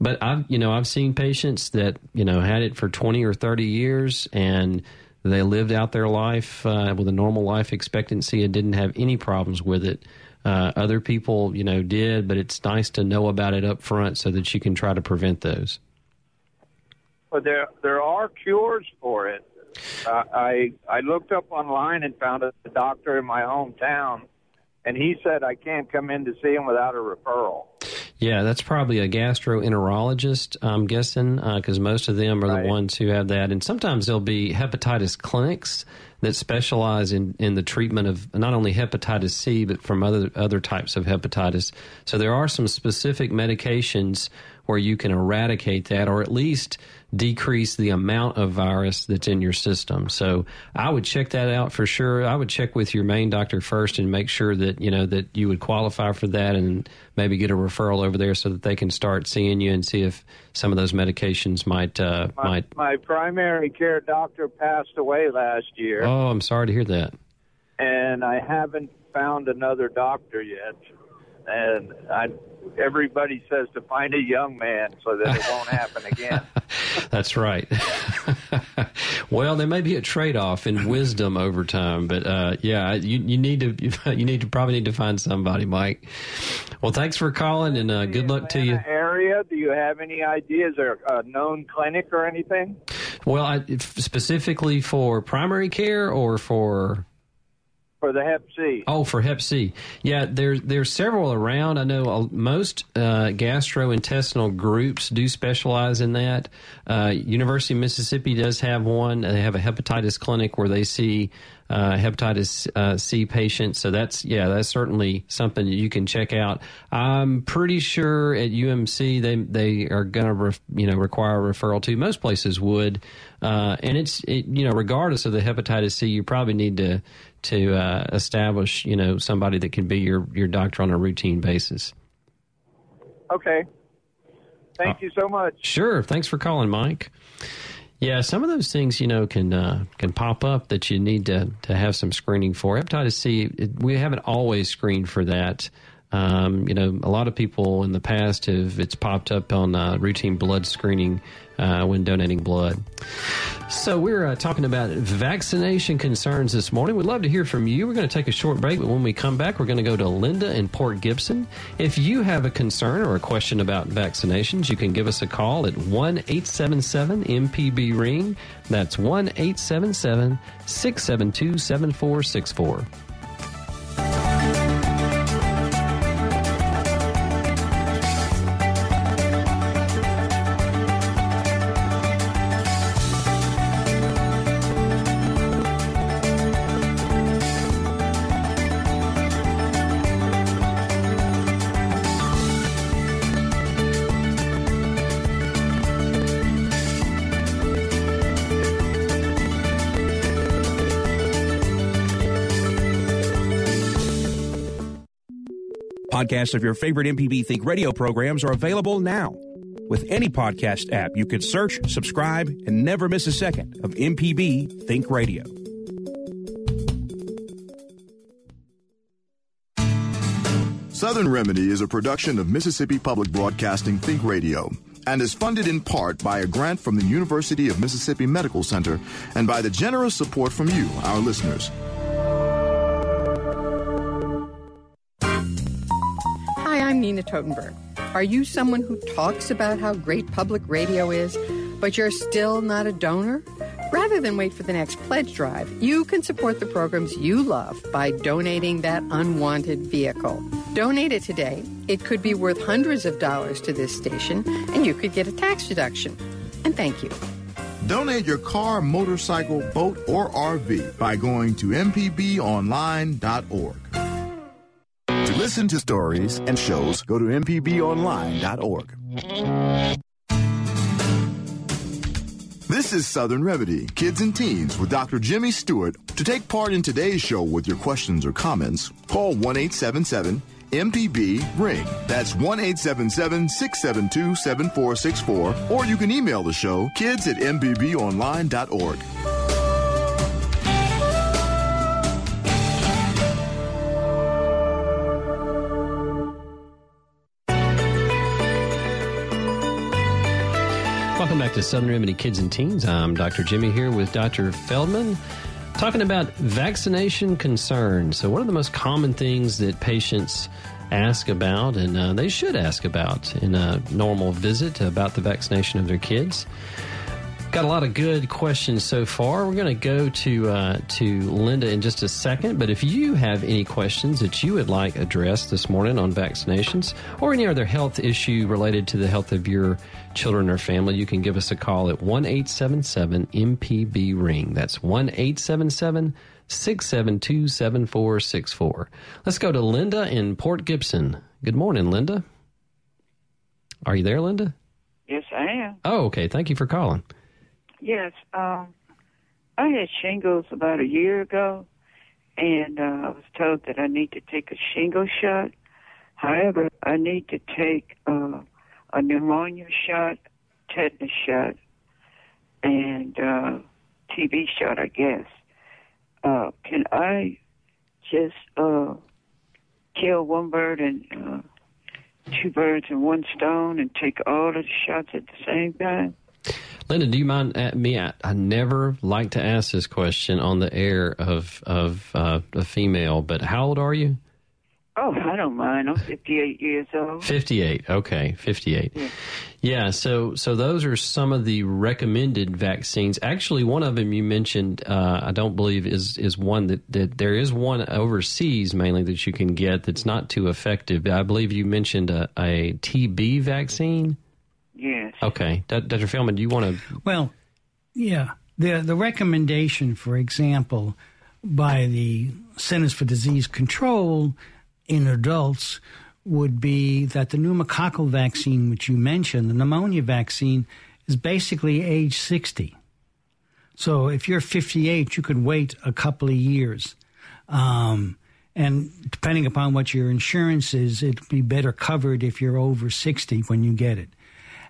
But I've you know I've seen patients that you know had it for 20 or 30 years and they lived out their life uh, with a normal life expectancy and didn't have any problems with it. Uh, other people, you know, did, but it's nice to know about it up front so that you can try to prevent those. But there there are cures for it. Uh, I I looked up online and found a doctor in my hometown, and he said I can't come in to see him without a referral. Yeah, that's probably a gastroenterologist, I'm guessing, because most of them are the ones who have that. And sometimes there'll be hepatitis clinics that specialize in, in the treatment of not only hepatitis C, but from other, other types of hepatitis. So there are some specific medications where you can eradicate that or at least decrease the amount of virus that's in your system. So I would check that out for sure. I would check with your main doctor first and make sure that, you know, that you would qualify for that and maybe get a referral over there so that they can start seeing you and see if some of those medications might, uh, My, might. my primary care doctor passed away last year, Oh, I'm sorry to hear that. and I haven't found another doctor yet. And I, everybody says to find a young man so that it won't happen again. That's right. well, there may be a trade-off in wisdom over time, but uh, yeah, you, you need to you need to probably need to find somebody, Mike. Well, thanks for calling, and uh, good luck to you. Area? Do you have any ideas or a known clinic or anything? Well, I, specifically for primary care or for for the Hep C. Oh, for Hep C. Yeah, there's there's several around. I know uh, most uh, gastrointestinal groups do specialize in that. Uh, University of Mississippi does have one. They have a hepatitis clinic where they see uh, hepatitis uh, C patients. So that's yeah, that's certainly something that you can check out. I'm pretty sure at UMC they they are going to ref, you know require a referral to. Most places would, uh, and it's it, you know regardless of the hepatitis C, you probably need to to uh, establish, you know, somebody that can be your your doctor on a routine basis. Okay. Thank uh, you so much. Sure. Thanks for calling, Mike. Yeah, some of those things, you know, can uh, can pop up that you need to to have some screening for. Hepatitis C, it, we haven't always screened for that. Um, you know, a lot of people in the past have it's popped up on uh, routine blood screening uh, when donating blood. So we're uh, talking about vaccination concerns this morning. We'd love to hear from you. We're going to take a short break, but when we come back, we're going to go to Linda in Port Gibson. If you have a concern or a question about vaccinations, you can give us a call at one eight seven seven MPB ring. That's one eight seven seven six seven two seven four six four. Podcasts of your favorite MPB Think radio programs are available now. With any podcast app, you can search, subscribe, and never miss a second of MPB Think Radio. Southern Remedy is a production of Mississippi Public Broadcasting Think Radio and is funded in part by a grant from the University of Mississippi Medical Center and by the generous support from you, our listeners. Nina Totenberg. Are you someone who talks about how great public radio is, but you're still not a donor? Rather than wait for the next pledge drive, you can support the programs you love by donating that unwanted vehicle. Donate it today. It could be worth hundreds of dollars to this station, and you could get a tax deduction. And thank you. Donate your car, motorcycle, boat, or RV by going to mpbonline.org. Listen to stories and shows, go to mpbonline.org. This is Southern Remedy, Kids and Teens with Dr. Jimmy Stewart. To take part in today's show with your questions or comments, call 1 877 MPB Ring. That's 1 877 672 7464. Or you can email the show kids at mpbonline.org. Welcome back to Southern Remedy Kids and Teens. I'm Dr. Jimmy here with Dr. Feldman talking about vaccination concerns. So, what are the most common things that patients ask about and uh, they should ask about in a normal visit about the vaccination of their kids? Got a lot of good questions so far. We're going to go to uh, to Linda in just a second. But if you have any questions that you would like addressed this morning on vaccinations or any other health issue related to the health of your children or family, you can give us a call at one eight seven seven MPB ring. That's one eight seven seven six seven two seven four six four. Let's go to Linda in Port Gibson. Good morning, Linda. Are you there, Linda? Yes, I am. Oh, okay. Thank you for calling. Yes, um, I had shingles about a year ago, and uh, I was told that I need to take a shingle shot. However, I need to take uh, a pneumonia shot, tetanus shot, and uh, TB shot, I guess. Uh, can I just uh, kill one bird and uh, two birds in one stone and take all of the shots at the same time? Linda, do you mind at me? I, I, never like to ask this question on the air of of uh, a female, but how old are you? Oh, I don't mind. I'm 58 years old. 58. Okay, 58. Yeah. so so those are some of the recommended vaccines. Actually, one of them you mentioned, uh, I don't believe is is one that, that there is one overseas mainly that you can get that's not too effective. I believe you mentioned a, a TB vaccine. Yes. Okay, D- Dr. Feldman, do you want to? Well, yeah. The the recommendation, for example, by the Centers for Disease Control in adults would be that the pneumococcal vaccine, which you mentioned, the pneumonia vaccine, is basically age 60. So if you're 58, you could wait a couple of years. Um, and depending upon what your insurance is, it'd be better covered if you're over 60 when you get it.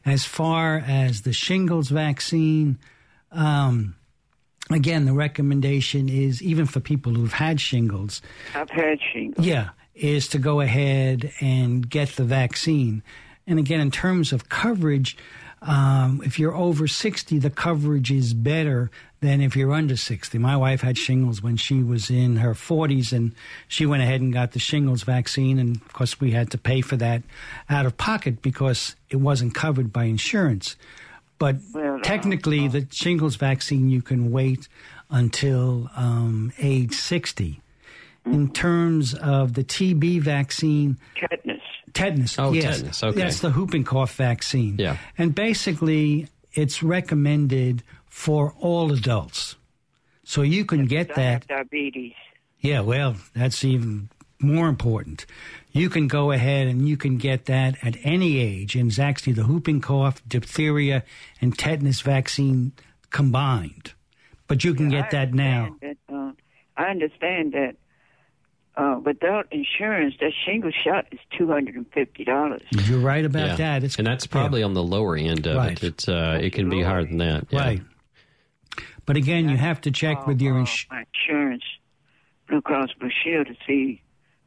As far as the shingles vaccine, um, again, the recommendation is even for people who've had shingles. I've had shingles. Yeah, is to go ahead and get the vaccine. And again, in terms of coverage, um, if you're over 60, the coverage is better than if you're under 60. My wife had shingles when she was in her 40s, and she went ahead and got the shingles vaccine. And of course, we had to pay for that out of pocket because it wasn't covered by insurance. But Well, technically, the shingles vaccine you can wait until um, age 60. In terms of the TB vaccine. Tetanus. Oh, yes. tetanus, okay. That's the whooping cough vaccine. Yeah. And basically, it's recommended for all adults. So you can get I that. have diabetes. Yeah, well, that's even more important. You can go ahead and you can get that at any age. And it's actually the whooping cough, diphtheria, and tetanus vaccine combined. But you can get that now. That, uh, I understand that uh, without insurance, that shingle shot is two hundred and fifty dollars. You're right about Yeah. that. It's and that's probably on the lower end of Right. it. It's uh, it can be higher than that. Yeah. right. But again, you have to check with your ins- My insurance, Blue Cross Blue Shield, to see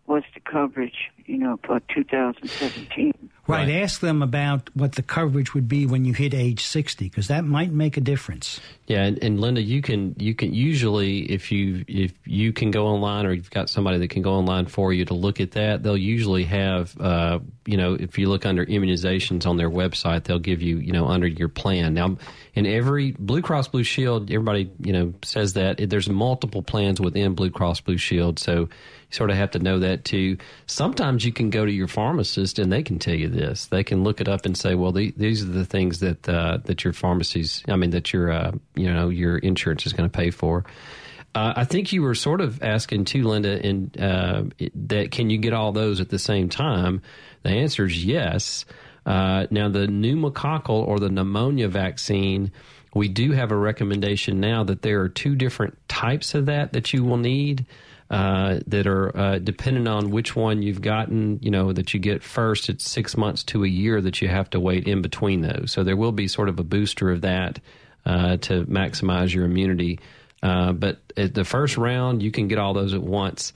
what's the coverage, you know, for 2017. Right. Ask them about what the coverage would be when you hit age 60, because that might make a difference. Yeah, and, and Linda, you can you can usually if you if you can go online or you've got somebody that can go online for you to look at that, they'll usually have uh, you know if you look under immunizations on their website, they'll give you you know under your plan. Now, in every Blue Cross Blue Shield, everybody you know says that there's multiple plans within Blue Cross Blue Shield, so you sort of have to know that too. Sometimes you can go to your pharmacist and they can tell you this. They can look it up and say, well, the, these are the things that uh, that your pharmacies, I mean, that your uh, you know your insurance is going to pay for. Uh, I think you were sort of asking too, Linda, in, uh, that can you get all those at the same time? The answer is yes. Uh, now, the pneumococcal or the pneumonia vaccine, we do have a recommendation now that there are two different types of that that you will need. Uh, that are uh, depending on which one you've gotten, you know, that you get first, it's six months to a year that you have to wait in between those. So there will be sort of a booster of that uh, to maximize your immunity. Uh, but at the first round, you can get all those at once.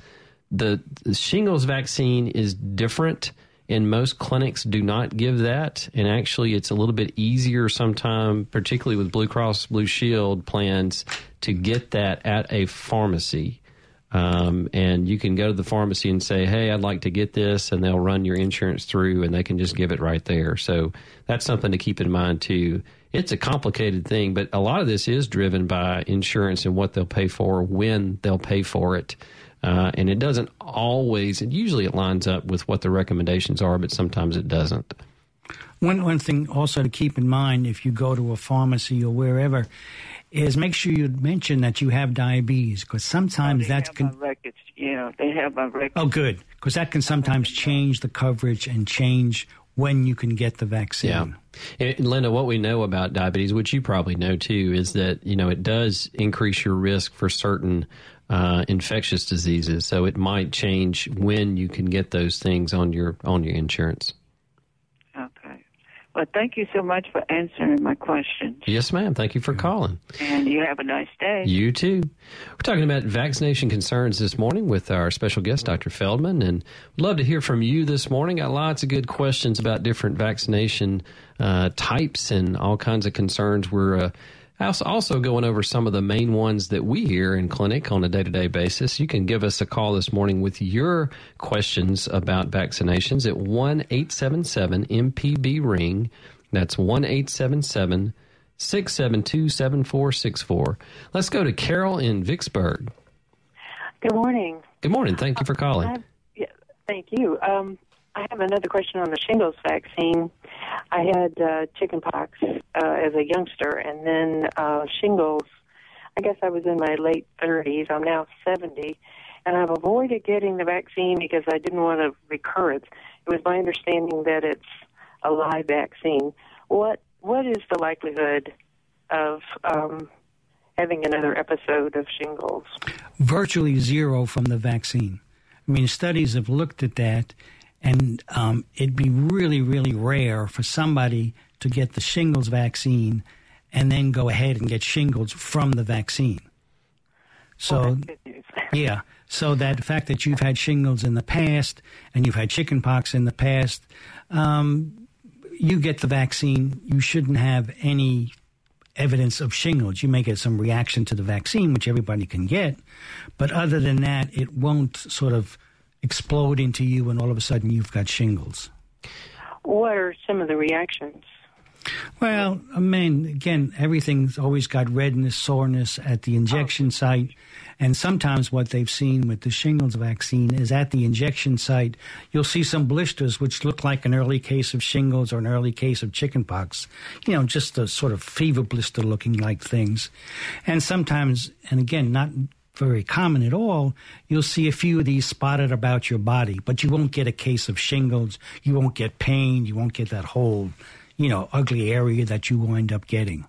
The, the shingles vaccine is different, and most clinics do not give that. And actually, it's a little bit easier sometimes, particularly with Blue Cross Blue Shield plans, to get that at a pharmacy. Um, and you can go to the pharmacy and say, "Hey, I'd like to get this," and they'll run your insurance through, and they can just give it right there. So that's something to keep in mind too. It's a complicated thing, but a lot of this is driven by insurance and what they'll pay for, when they'll pay for it, uh, and it doesn't always. And usually, it lines up with what the recommendations are, but sometimes it doesn't. One one thing also to keep in mind if you go to a pharmacy or wherever is make sure you mention that you have diabetes because sometimes that's My records, you know, they have my records. oh good because that can sometimes change the coverage and change when you can get the vaccine. Yeah. And Linda, what we know about diabetes, which you probably know too, is that, you know, it does increase your risk for certain uh, infectious diseases. So it might change when you can get those things on your on your insurance. Okay. Well, thank you so much for answering my questions. Yes, ma'am. Thank you for calling. And you have a nice day. You too. We're talking about vaccination concerns this morning with our special guest, Dr. Feldman, and we'd love to hear from you this morning. Got lots of good questions about different vaccination uh, types and all kinds of concerns. We're uh, Also, also going over some of the main ones that we hear in clinic on a day to day basis. You can give us a call this morning with your questions about vaccinations at 1 877 MPB Ring. That's 1 877 672 7464. Let's go to Carol in Vicksburg. Good morning. Good morning. Thank you for calling. Yeah, thank you. Um, I have another question on the shingles vaccine. I had uh, chickenpox uh, as a youngster, and then uh, shingles. I guess I was in my late 30s. I'm now 70, and I've avoided getting the vaccine because I didn't want a recurrence. It was my understanding that it's a live vaccine. What what is the likelihood of um, having another episode of shingles? Virtually zero from the vaccine. I mean, studies have looked at that, and um, it'd be really, really rare for somebody to get the shingles vaccine and then go ahead and get shingles from the vaccine. So, yeah. So that fact that you've had shingles in the past and you've had chickenpox in the past, um, you get the vaccine, you shouldn't have any evidence of shingles. You may get some reaction to the vaccine, which everybody can get, but other than that, it won't sort of explode into you and all of a sudden you've got shingles. What are some of the reactions? Well, I mean, again, everything's always got redness, soreness at the injection oh. site. And sometimes what they've seen with the shingles vaccine is at the injection site, you'll see some blisters which look like an early case of shingles or an early case of chickenpox. You know, just a sort of fever blister looking like things. And sometimes, and again, not very common at all, you'll see a few of these spotted about your body, but you won't get a case of shingles. You won't get pain. You won't get that whole, you know, ugly area that you wind up getting.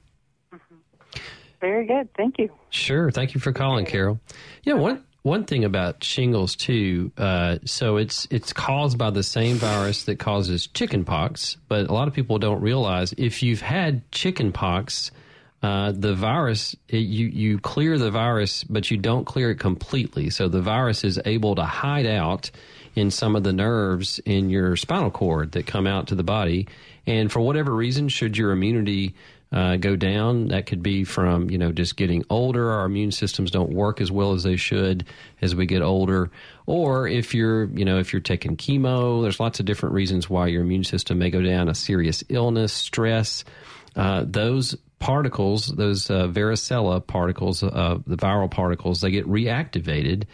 Very good. Thank you. Sure. Thank you for calling, Carol. You know, one one thing about shingles too. Uh, so it's it's caused by the same virus that causes chickenpox, but a lot of people don't realize if you've had chickenpox. Uh, the virus, it, you you clear the virus, but you don't clear it completely. So the virus is able to hide out in some of the nerves in your spinal cord that come out to the body. And for whatever reason, should your immunity uh, go down. That could be from you know just getting older. Our immune systems don't work as well as they should as we get older, or if you're you know if you're taking chemo. There's lots of different reasons why your immune system may go down. A serious illness, stress. Uh, those particles, those uh, varicella particles, uh, the viral particles, they get reactivated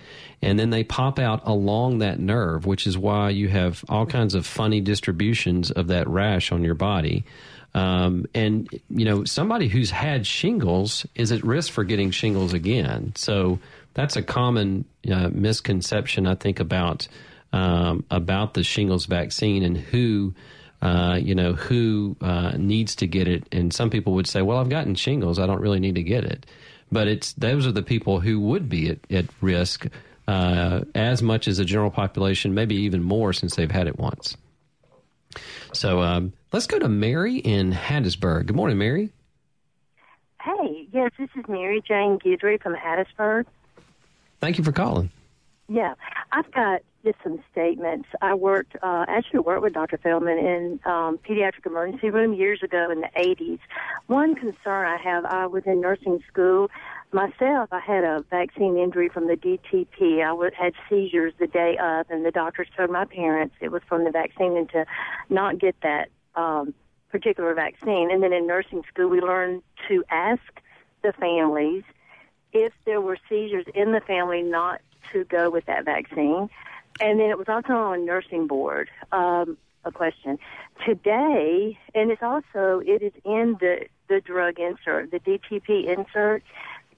and then they pop out along that nerve, which is why you have all kinds of funny distributions of that rash on your body. Um, and you know, somebody who's had shingles is at risk for getting shingles again. So that's a common uh, misconception, I think, about um, about the shingles vaccine and who. Uh, you know who uh, needs to get it, and some people would say, "Well, I've gotten shingles; I don't really need to get it." But it's those are the people who would be at, at risk uh, as much as the general population, maybe even more since they've had it once. So um, let's go to Mary in Hattiesburg. Good morning, Mary. Hey, yes, this is Mary Jane Guidry from Hattiesburg. Thank you for calling. Yeah, I've got just some statements. I worked, uh, actually worked with Dr. Feldman in um, pediatric emergency room years ago in the 80s. One concern I have, I was in nursing school myself, I had a vaccine injury from the DTP. I w- had seizures the day of, and the doctors told my parents it was from the vaccine and to not get that um, particular vaccine. And then in nursing school, we learned to ask the families if there were seizures in the family not to go with that vaccine. And then it was also on nursing board. Um, a question today, and it's also it is in the the drug insert, the DTP insert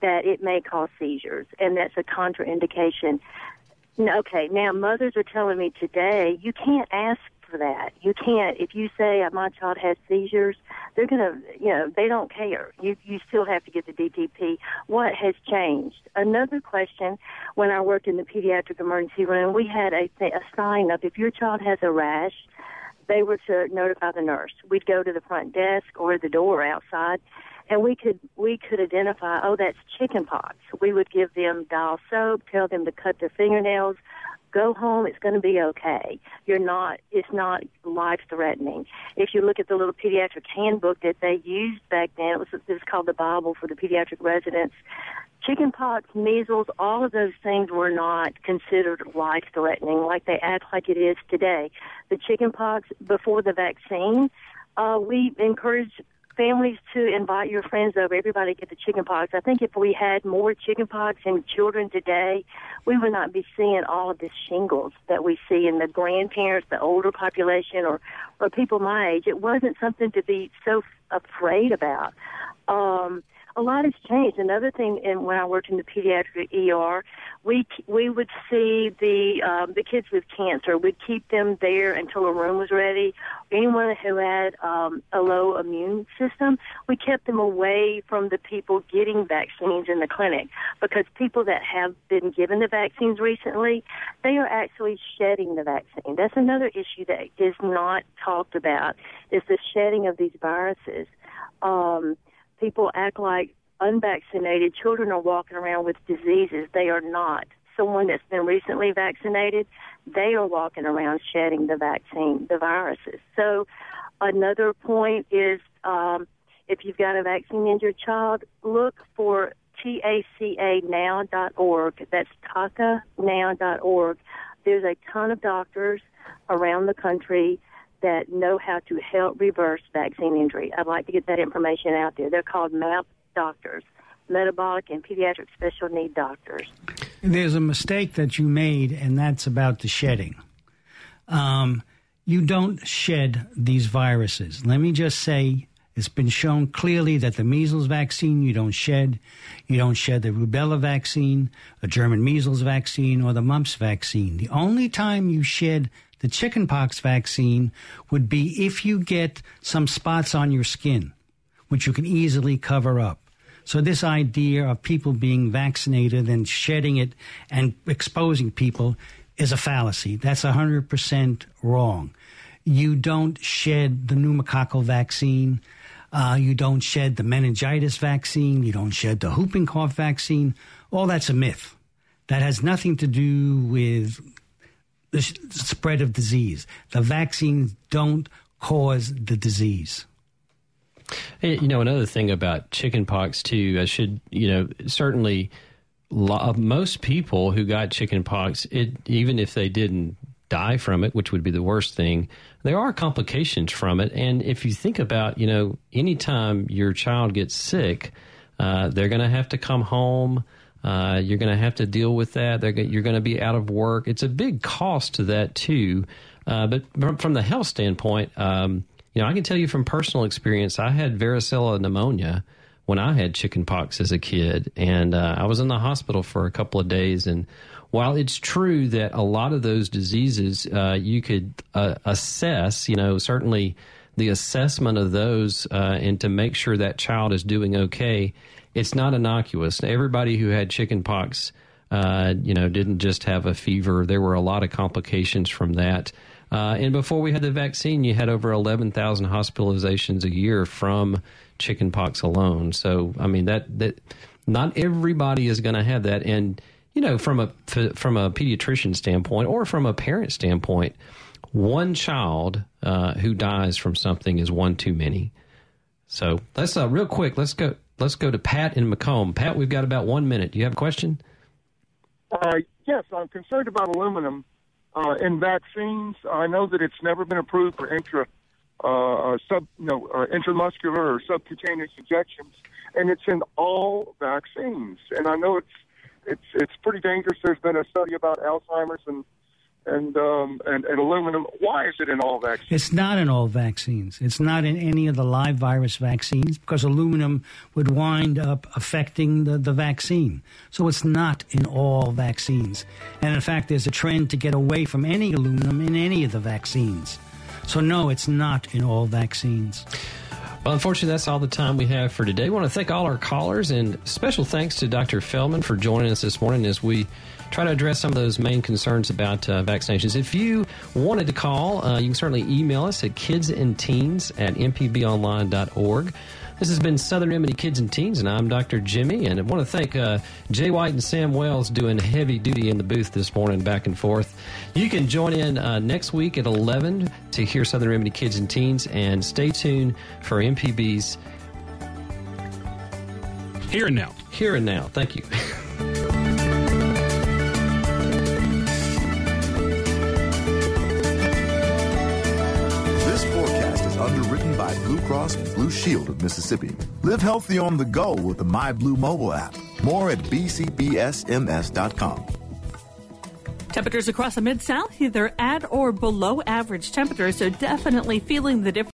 that it may cause seizures, and that's a contraindication. Okay, now mothers are telling me today you can't ask for that. You can't. If you say uh, my child has seizures, they're gonna, you know, they don't care. You you still have to get the DTP. What has changed? Another question. When I worked in the pediatric emergency room, we had a a sign up. If your child has a rash, they were to notify the nurse. We'd go to the front desk or the door outside and we could we could identify oh that's chicken pox we would give them dial soap tell them to cut their fingernails Go home. It's going to be okay. You're not. It's not life threatening. If you look at the little pediatric handbook that they used back then, it was it was called the Bible for the pediatric residents. Chickenpox, measles, all of those things were not considered life threatening like they act like it is today. The chickenpox before the vaccine, uh, we encourage families to invite your friends over. Everybody get the chickenpox. I think if we had more chickenpox in children today, we would not be seeing all of this shingles that we see in the grandparents, the older population, or or people my age. It wasn't something to be so afraid about. Um, a lot has changed. Another thing, in, when I worked in the pediatric ER, we we would see the um, the kids with cancer. We'd keep them there until a room was ready. Anyone who had um, a low immune system, we kept them away from the people getting vaccines in the clinic because people that have been given the vaccines recently, they are actually shedding the vaccine. That's another issue that is not talked about is the shedding of these viruses. Um, people act like unvaccinated children are walking around with diseases. They are not. Someone that's been recently vaccinated, they are walking around shedding the vaccine, the viruses. So, another point is um, if you've got a vaccine injured child, look for tacanow.org. That's tacanow.org. There's a ton of doctors around the country that know how to help reverse vaccine injury. I'd like to get that information out there. They're called MAP doctors, metabolic and pediatric special need doctors. There's a mistake that you made, and that's about the shedding. Um, you don't shed these viruses. Let me just say it's been shown clearly that the measles vaccine you don't shed. You don't shed the rubella vaccine, a German measles vaccine, or the mumps vaccine. The only time you shed the chickenpox vaccine would be if you get some spots on your skin, which you can easily cover up. So this idea of people being vaccinated and shedding it and exposing people is a fallacy. That's 100% wrong. You don't shed the pneumococcal vaccine. Uh, you don't shed the meningitis vaccine. You don't shed the whooping cough vaccine. All that's a myth. That has nothing to do with the spread of disease. The vaccines don't cause the disease. You know, another thing about chickenpox too, I should, you know, certainly most people who got chickenpox, it even if they didn't die from it, which would be the worst thing, there are complications from it. And if you think about, you know, anytime your child gets sick, uh, they're going to have to come home. Uh, you're going to have to deal with that. They're, you're going to be out of work. It's a big cost to that too. Uh, but from, from, the health standpoint, um, you know, I can tell you from personal experience, I had varicella pneumonia when I had chickenpox as a kid, and uh, I was in the hospital for a couple of days. And while it's true that a lot of those diseases uh, you could uh, assess, you know, certainly the assessment of those uh, and to make sure that child is doing okay it's not innocuous. Everybody who had chickenpox, uh, you know, didn't just have a fever. There were a lot of complications from that. Uh, and before we had the vaccine, you had over 11,000 hospitalizations a year from chickenpox alone. So, I mean, that, that not everybody is going to have that. And, you know, from a, from a pediatrician standpoint or from a parent standpoint, one child uh, who dies from something is one too many. So let's uh, real quick. Let's go let's go to Pat in McComb. Pat, we've got about one minute. Do you have a question? Uh, yes, I'm concerned about aluminum uh, in vaccines. I know that it's never been approved for intra uh, sub, no, uh, intramuscular or subcutaneous injections, and it's in all vaccines. And I know it's it's it's pretty dangerous. There's been a study about Alzheimer's and and, um, and, and aluminum. Why is it in all vaccines? It's not in all vaccines. It's not in any of the live virus vaccines because aluminum would wind up affecting the, the vaccine. So it's not in all vaccines. And in fact, there's a trend to get away from any aluminum in any of the vaccines. So no, it's not in all vaccines. Well, unfortunately, that's all the time we have for today. I want to thank all our callers and special thanks to Dr. Feldman for joining us this morning as we try to address some of those main concerns about uh, vaccinations. If you wanted to call, uh, you can certainly email us at kidsandteens at mpbonline.org. This has been Southern Remedy Kids and Teens, and I'm Dr. Jimmy. And I want to thank uh, Jay White and Sam Wells doing heavy duty in the booth this morning, back and forth. You can join in uh, next week at 11 to hear Southern Remedy Kids and Teens, and stay tuned for MPB's Here and Now. Here and Now. Thank you. Cross Blue Shield of Mississippi. Live healthy on the go with the My Blue mobile app. More at bcbsms.com. Temperatures across the Mid South, either at or below average temperatures, so definitely feeling the difference.